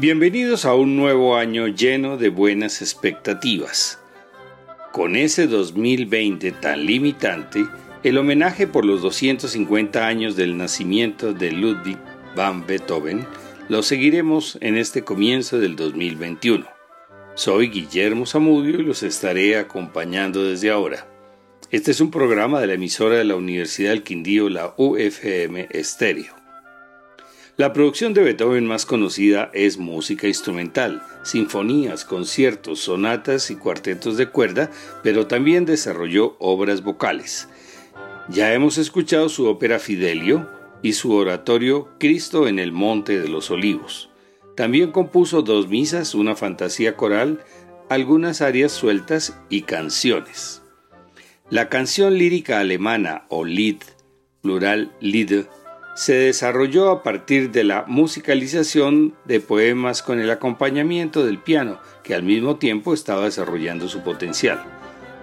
Bienvenidos a un nuevo año lleno de buenas expectativas. Con ese 2020 tan limitante, el homenaje por los 250 años del nacimiento de Ludwig van Beethoven lo seguiremos en este comienzo del 2021. Soy Guillermo Zamudio y los estaré acompañando desde ahora. Este es un programa de la emisora de la Universidad del Quindío, la UFM Estéreo. La producción de Beethoven más conocida es música instrumental, sinfonías, conciertos, sonatas y cuartetos de cuerda, pero también desarrolló obras vocales. Ya hemos escuchado su ópera Fidelio y su oratorio Cristo en el Monte de los Olivos. También compuso dos misas, una fantasía coral, algunas arias sueltas y canciones. La canción lírica alemana o Lied, plural Lied, se desarrolló a partir de la musicalización de poemas con el acompañamiento del piano, que al mismo tiempo estaba desarrollando su potencial.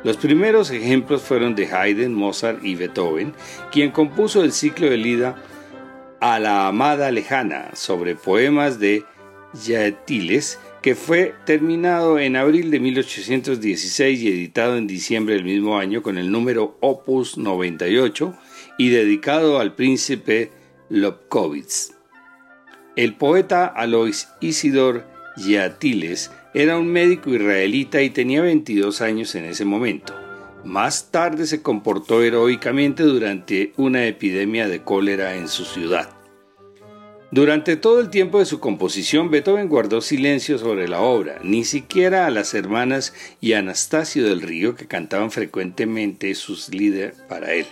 Los primeros ejemplos fueron de Haydn, Mozart y Beethoven, quien compuso el ciclo de Lida a la amada lejana sobre poemas de Yatiles, que fue terminado en abril de 1816 y editado en diciembre del mismo año con el número Opus 98 y dedicado al príncipe Lobkowitz. El poeta Alois Isidor Yatiles era un médico israelita y tenía 22 años en ese momento. Más tarde se comportó heroicamente durante una epidemia de cólera en su ciudad. Durante todo el tiempo de su composición, Beethoven guardó silencio sobre la obra, ni siquiera a las hermanas y Anastasio del Río que cantaban frecuentemente sus líderes para él.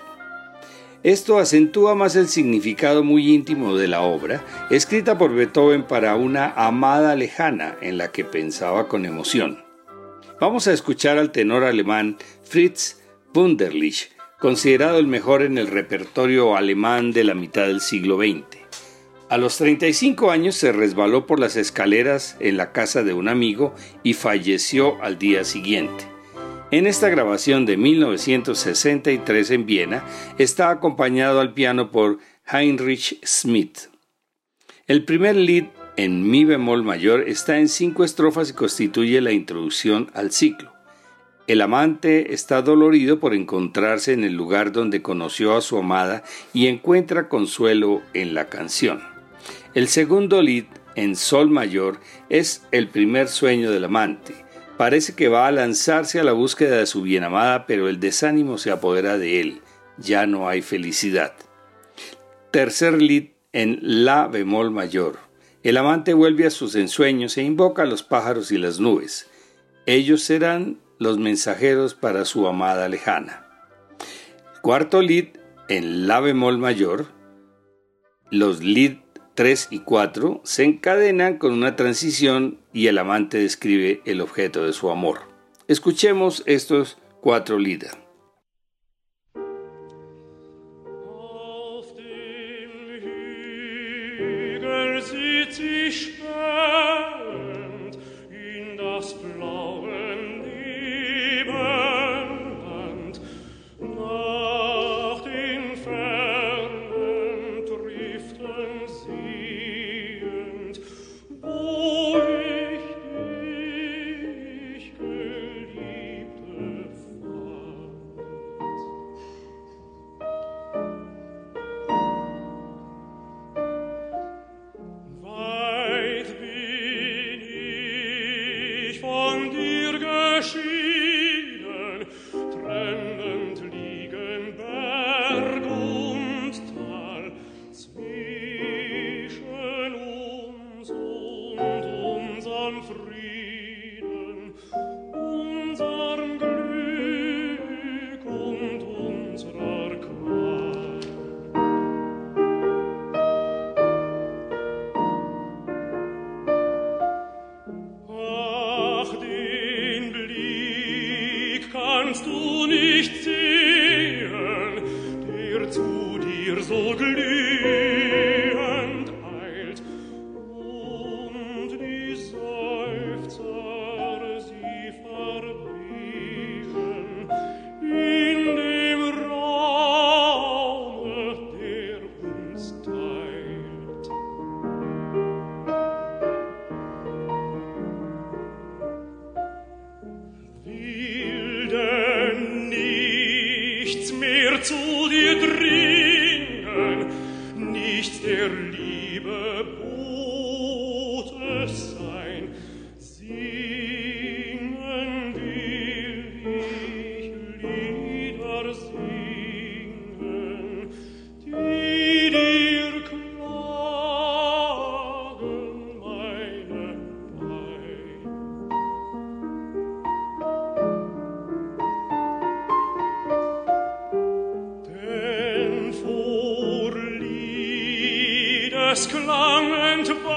Esto acentúa más el significado muy íntimo de la obra, escrita por Beethoven para una amada lejana en la que pensaba con emoción. Vamos a escuchar al tenor alemán Fritz Wunderlich, considerado el mejor en el repertorio alemán de la mitad del siglo XX. A los 35 años se resbaló por las escaleras en la casa de un amigo y falleció al día siguiente. En esta grabación de 1963 en Viena está acompañado al piano por Heinrich Schmidt. El primer lead en mi bemol mayor está en cinco estrofas y constituye la introducción al ciclo. El amante está dolorido por encontrarse en el lugar donde conoció a su amada y encuentra consuelo en la canción. El segundo lead en sol mayor es el primer sueño del amante. Parece que va a lanzarse a la búsqueda de su bienamada, pero el desánimo se apodera de él. Ya no hay felicidad. Tercer lead en La bemol mayor. El amante vuelve a sus ensueños e invoca a los pájaros y las nubes. Ellos serán los mensajeros para su amada lejana. Cuarto lead en La bemol mayor. Los lead 3 y 4 se encadenan con una transición y el amante describe el objeto de su amor. Escuchemos estos cuatro es klang entwand.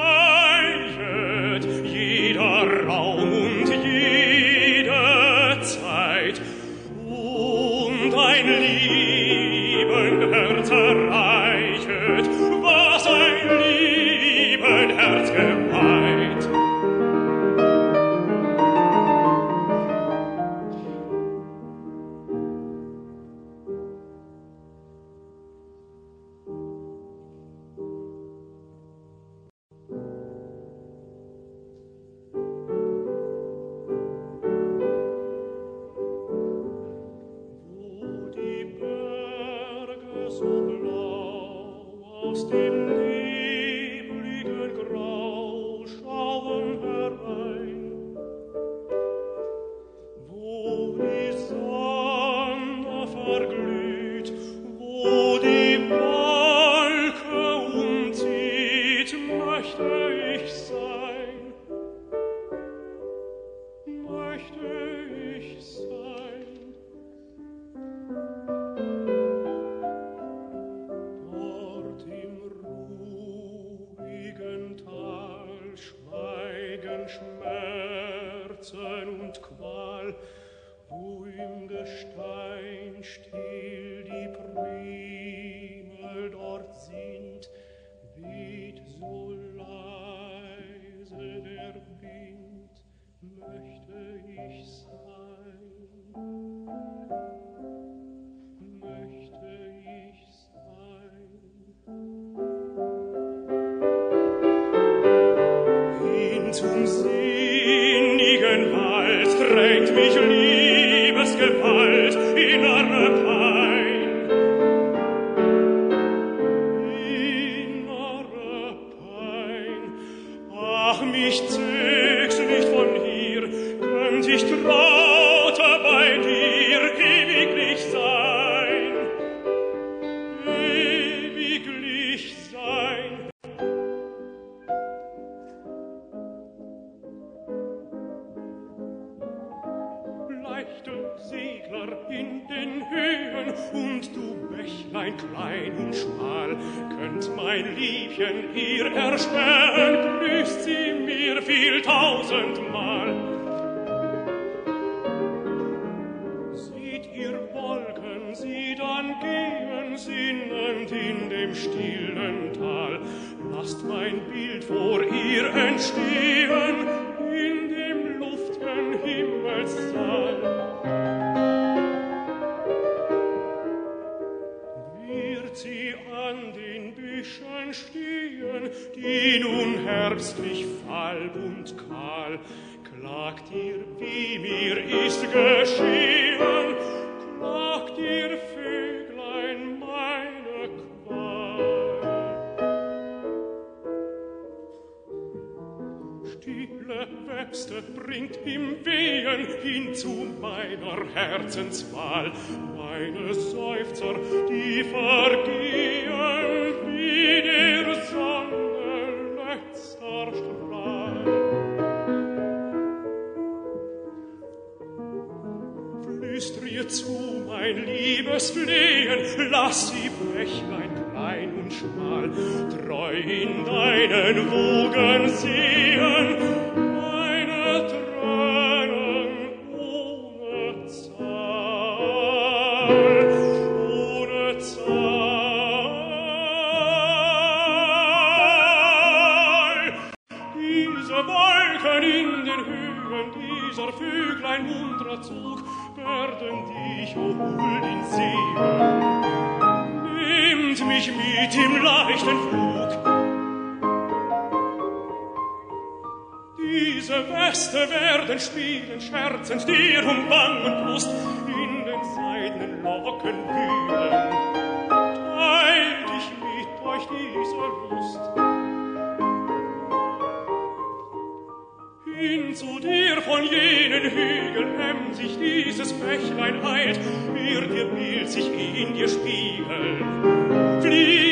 zum sinnigen Wald trägt mich Liebesgewalt in Arme bächlein klein und schmal treu in deinen wogen ziehen. Meine tränen ohne zahl ohne zahl. Diese wolken in den höhen dieser vöglein muntrer zug werden dich o oh, huld in im leichten Flug. Diese Weste werden spielen, scherzend dir um Wang und Brust in den seidenen Locken wühlen. Teil dich mit euch dieser Lust. Hin zu dir von jenen Hügeln emsig dieses Bächlein eilt, wird dir Bild sich in dir spiegeln. Flieh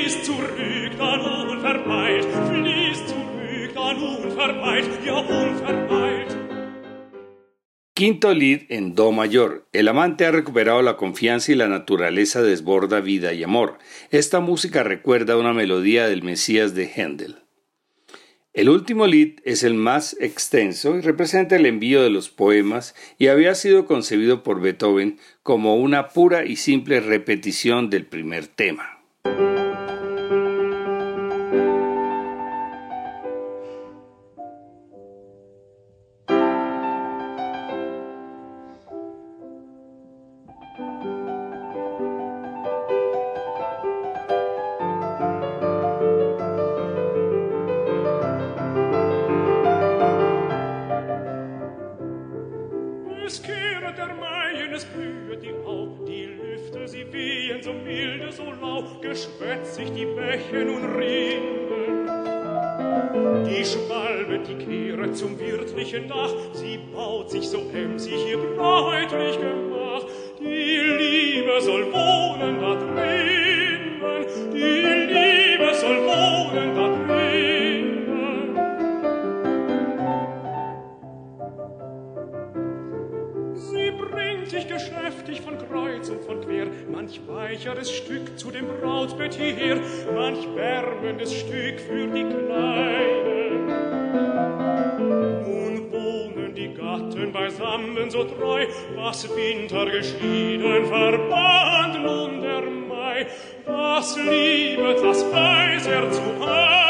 Quinto lead en Do mayor. El amante ha recuperado la confianza y la naturaleza desborda vida y amor. Esta música recuerda una melodía del Mesías de Händel. El último lead es el más extenso y representa el envío de los poemas y había sido concebido por Beethoven como una pura y simple repetición del primer tema. Es kehret der Maien, es blühet die Hau, die Lüfte, sie wehen so milde, so lau, geschwätzig die Bäche nun rinnen. Die Schwalbe, die kehret zum wirtlichen Dach, sie baut sich so emsig ihr bräutlich Gemach, die Liebe soll wohnen da drin. manch weicheres Stück zu dem Brautbett hierher, manch wärmendes Stück für die Kleinen. Nun wohnen die Gatten beisammen so treu, was Winter geschieden verband nun der Mai, was liebet das Weiser zu Mai.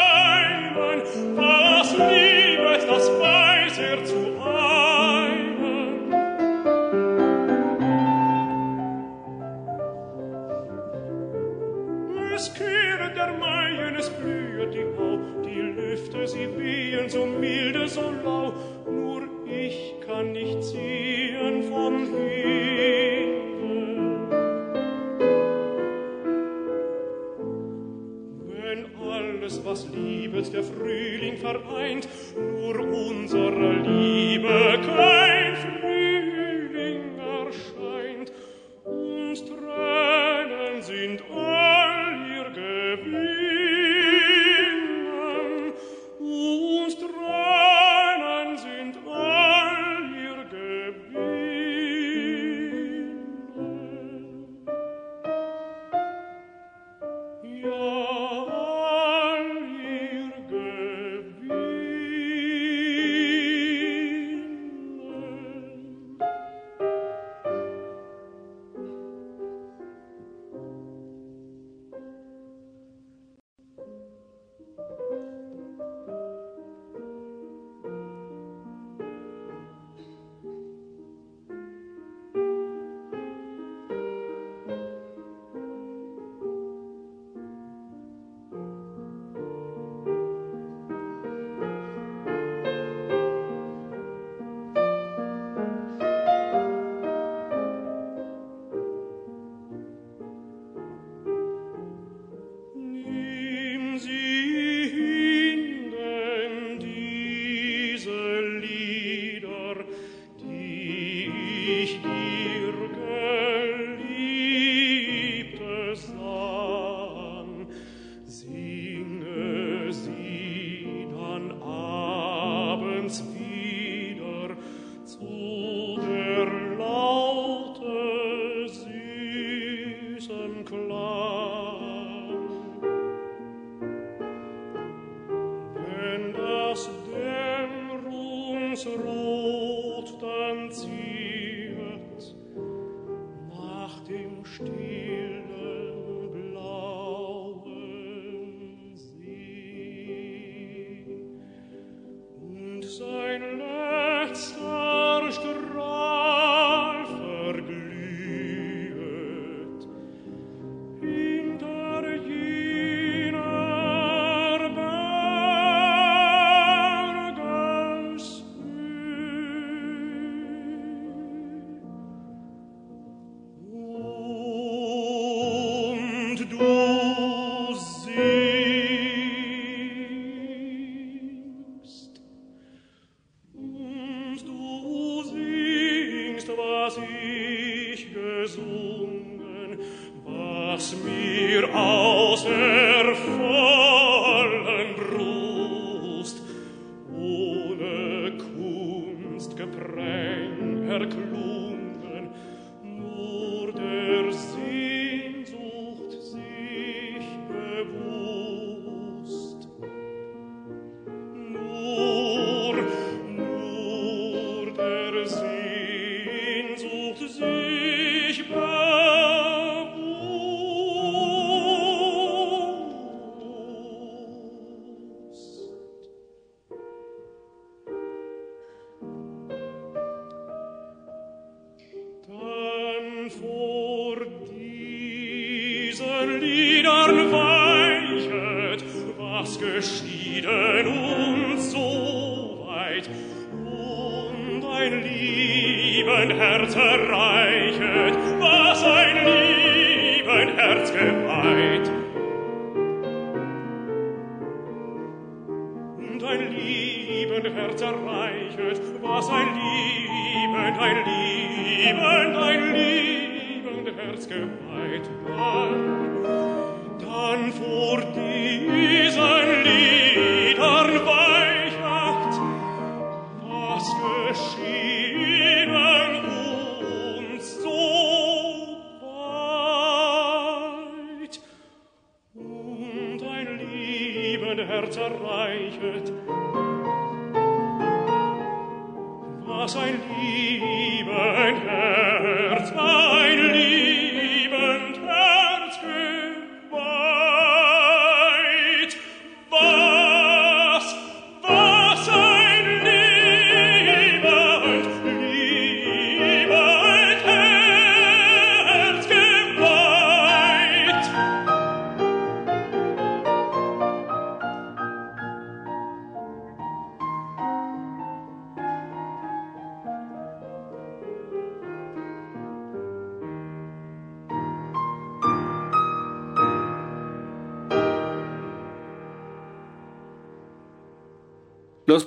sein lieben Herrn.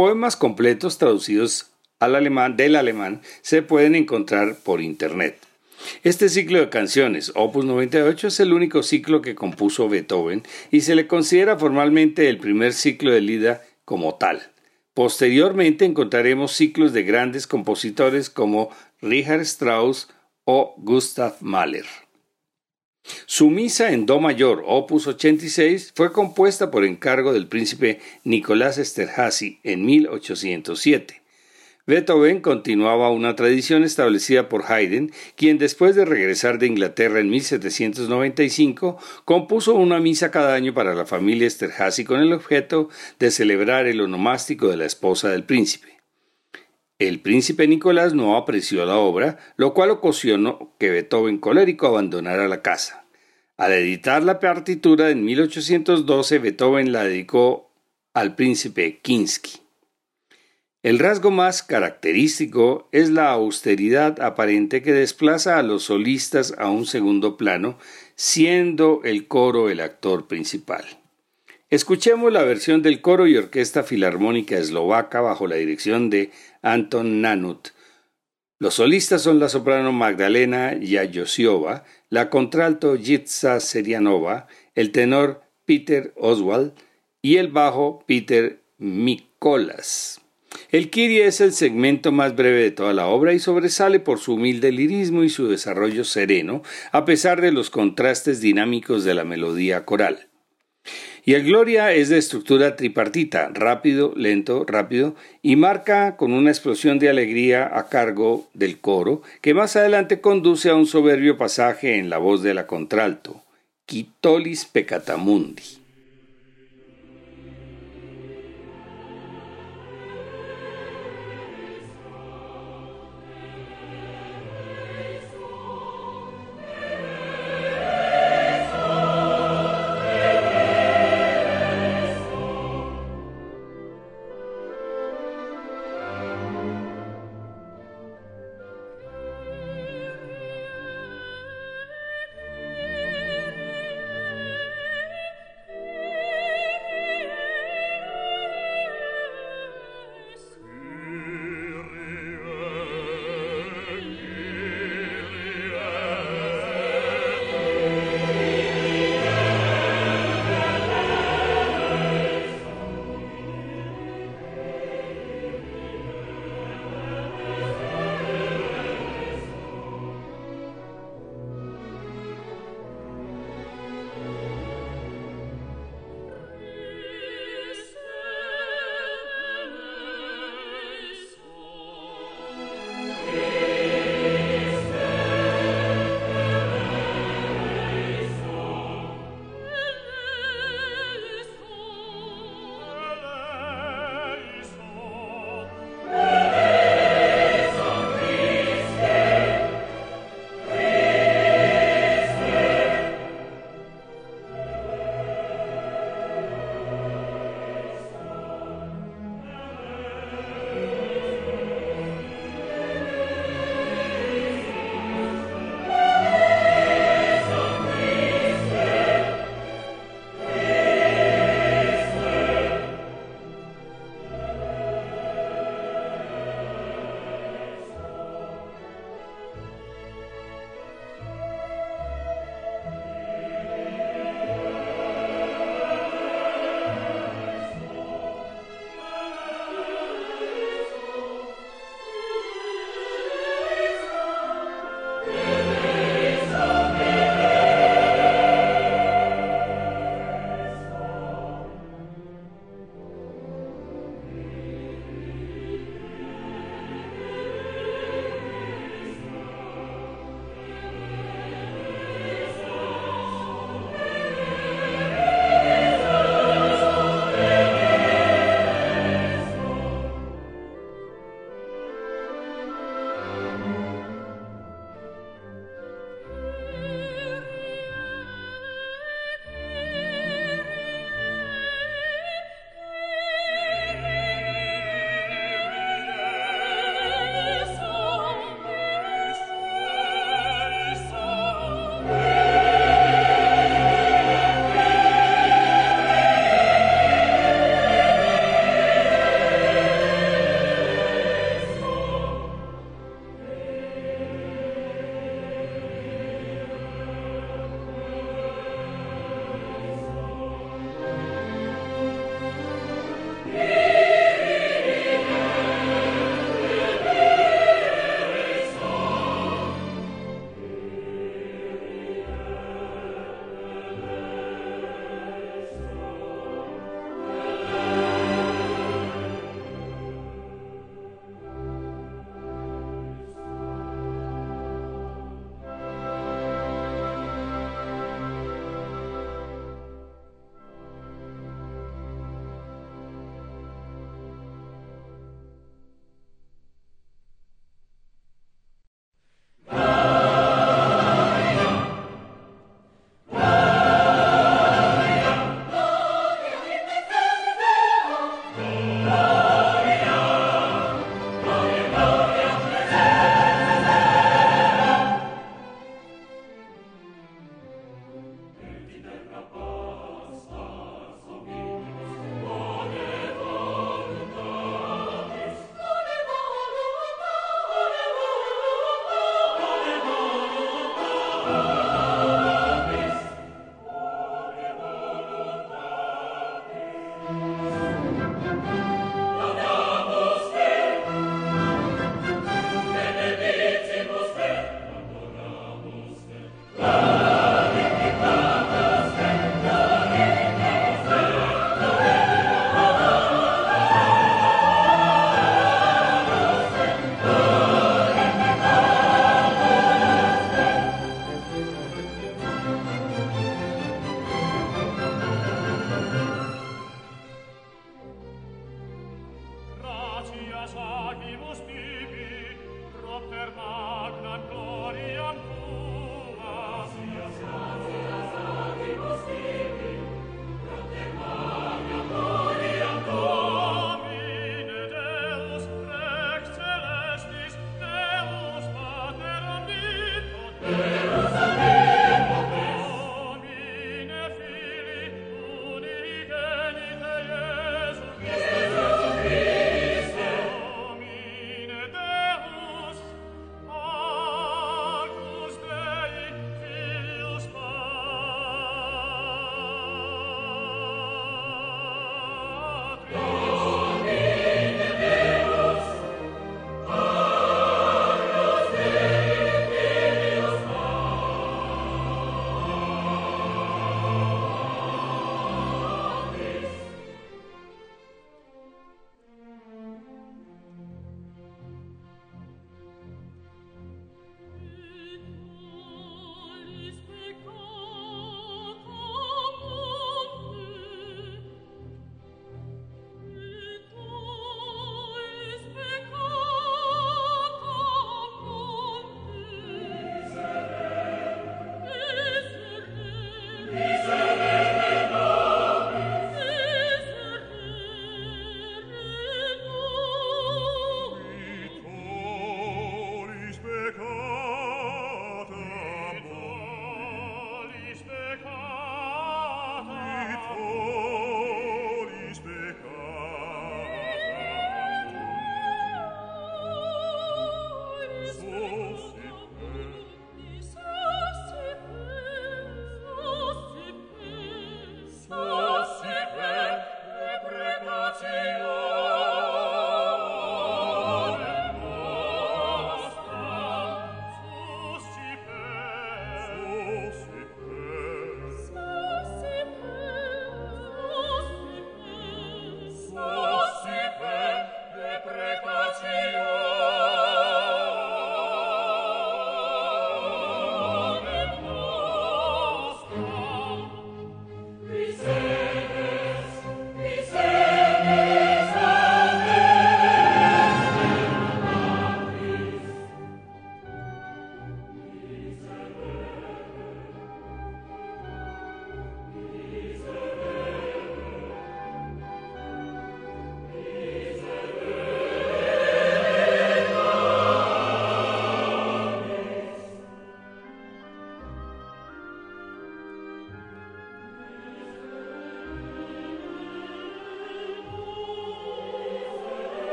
Poemas completos traducidos al alemán del alemán se pueden encontrar por internet. Este ciclo de canciones, Opus 98, es el único ciclo que compuso Beethoven y se le considera formalmente el primer ciclo de Lida como tal. Posteriormente encontraremos ciclos de grandes compositores como Richard Strauss o Gustav Mahler. Su misa en Do mayor, opus 86, fue compuesta por encargo del príncipe Nicolás Esterházy en 1807. Beethoven continuaba una tradición establecida por Haydn, quien después de regresar de Inglaterra en 1795 compuso una misa cada año para la familia Esterházy con el objeto de celebrar el onomástico de la esposa del príncipe. El príncipe Nicolás no apreció la obra, lo cual ocasionó que Beethoven colérico abandonara la casa. Al editar la partitura en 1812, Beethoven la dedicó al príncipe Kinsky. El rasgo más característico es la austeridad aparente que desplaza a los solistas a un segundo plano, siendo el coro el actor principal. Escuchemos la versión del coro y orquesta filarmónica eslovaca bajo la dirección de Anton Nanut. Los solistas son la soprano Magdalena Yayosiova, la contralto Jitsa Serianova, el tenor Peter Oswald y el bajo Peter Mikolas. El Kyrie es el segmento más breve de toda la obra y sobresale por su humilde lirismo y su desarrollo sereno, a pesar de los contrastes dinámicos de la melodía coral. Y el Gloria es de estructura tripartita, rápido, lento, rápido, y marca con una explosión de alegría a cargo del coro, que más adelante conduce a un soberbio pasaje en la voz de la contralto, Quitolis Pecatamundi.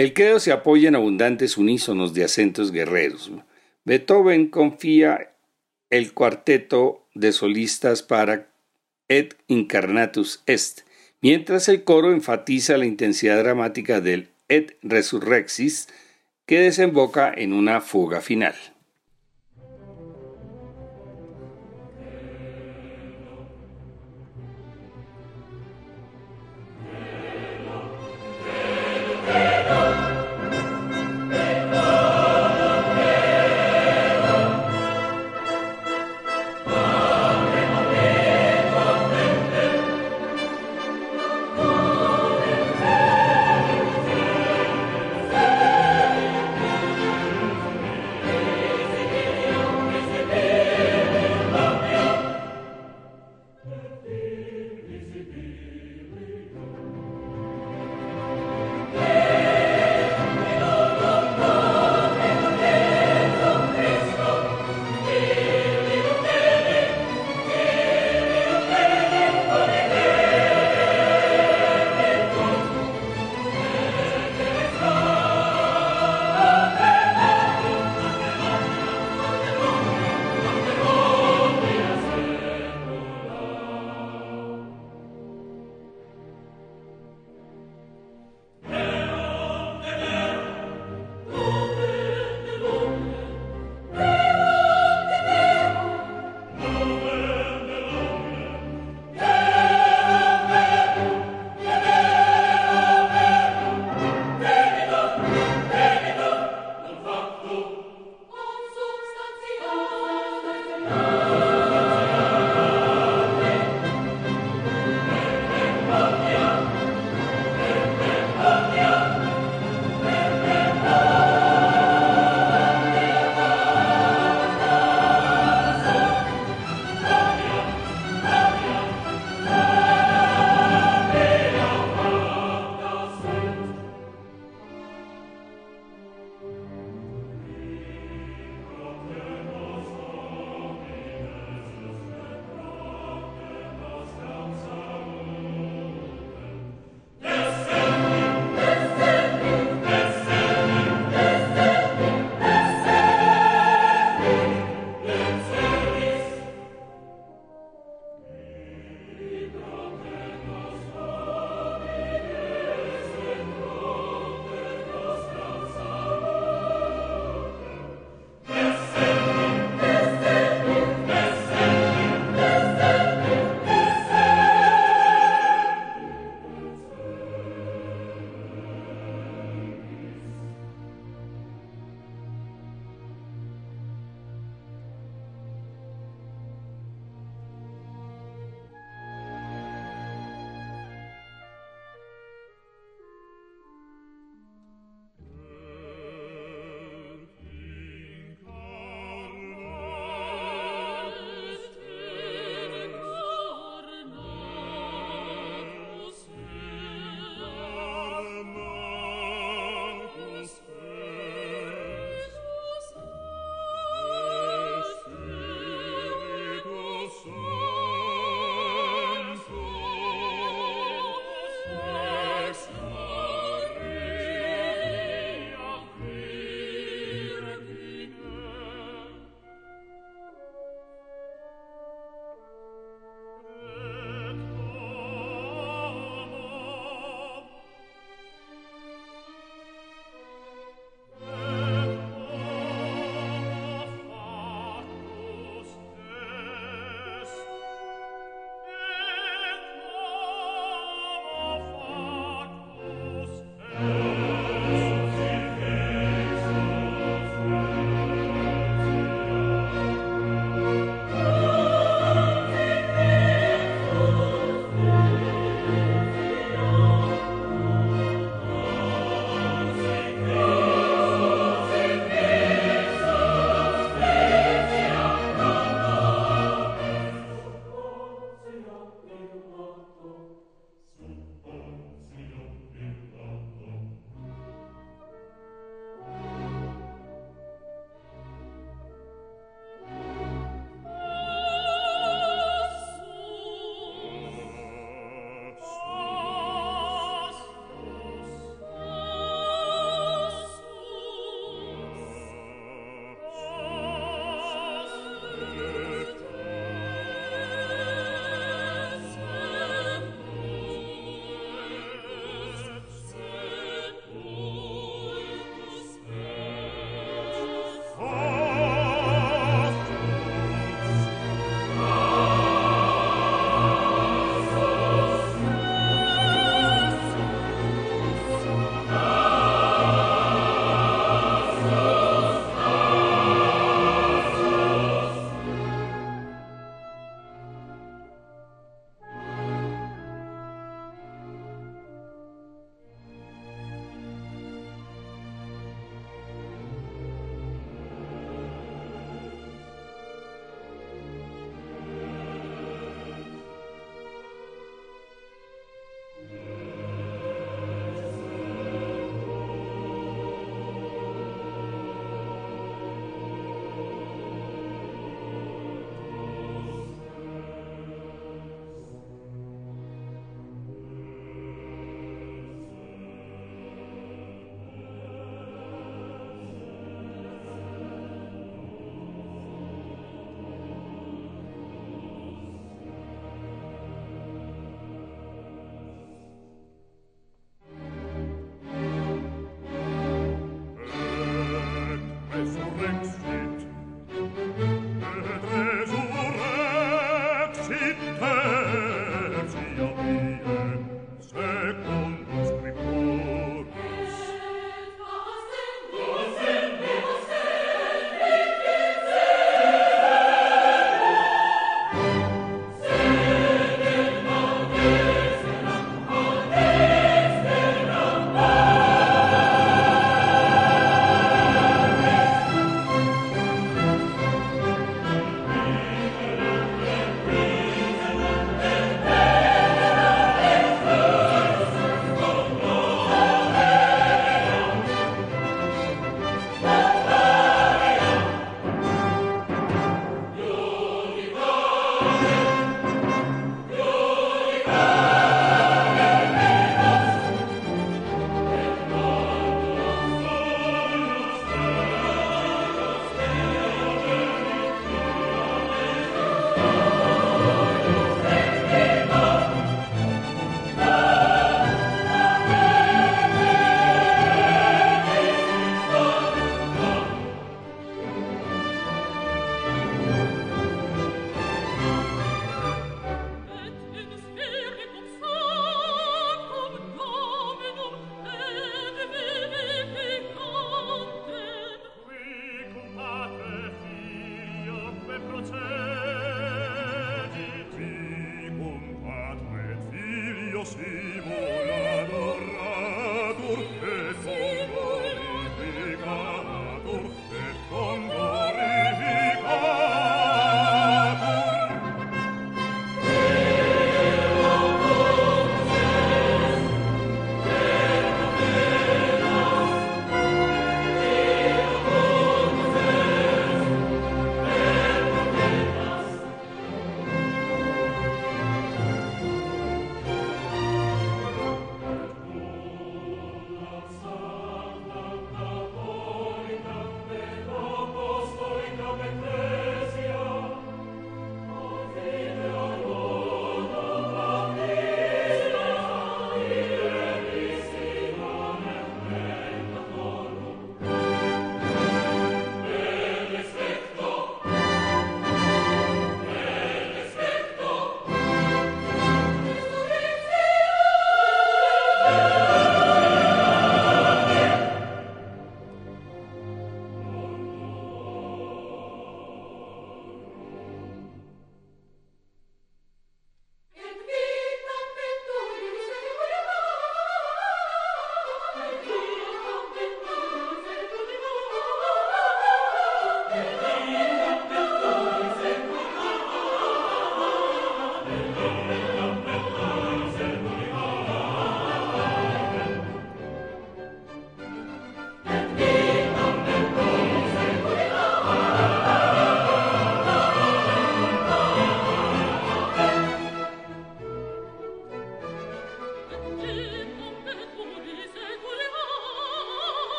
El credo se apoya en abundantes unísonos de acentos guerreros. Beethoven confía el cuarteto de solistas para Et Incarnatus Est, mientras el coro enfatiza la intensidad dramática del Et Resurrexis, que desemboca en una fuga final.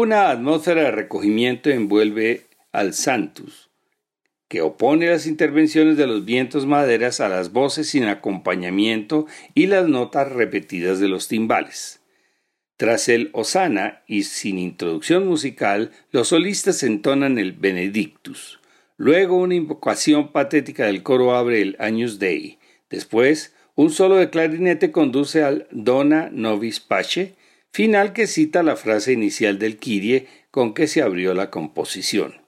Una atmósfera de recogimiento envuelve al Santus, que opone las intervenciones de los vientos maderas a las voces sin acompañamiento y las notas repetidas de los timbales. Tras el Osana y sin introducción musical, los solistas entonan el Benedictus. Luego una invocación patética del coro abre el Agnus Dei. Después, un solo de clarinete conduce al Dona Novis Pace, final que cita la frase inicial del Kyrie con que se abrió la composición.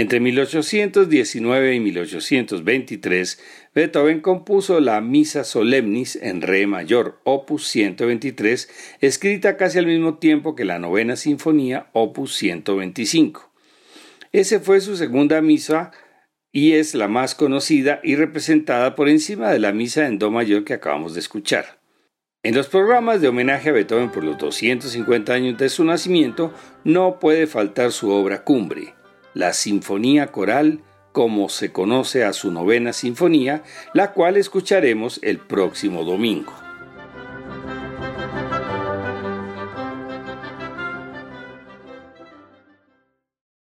Entre 1819 y 1823, Beethoven compuso la Misa Solemnis en Re mayor, opus 123, escrita casi al mismo tiempo que la Novena Sinfonía, opus 125. Ese fue su segunda misa y es la más conocida y representada por encima de la misa en Do mayor que acabamos de escuchar. En los programas de homenaje a Beethoven por los 250 años de su nacimiento no puede faltar su obra cumbre, la Sinfonía Coral, como se conoce a su novena sinfonía, la cual escucharemos el próximo domingo.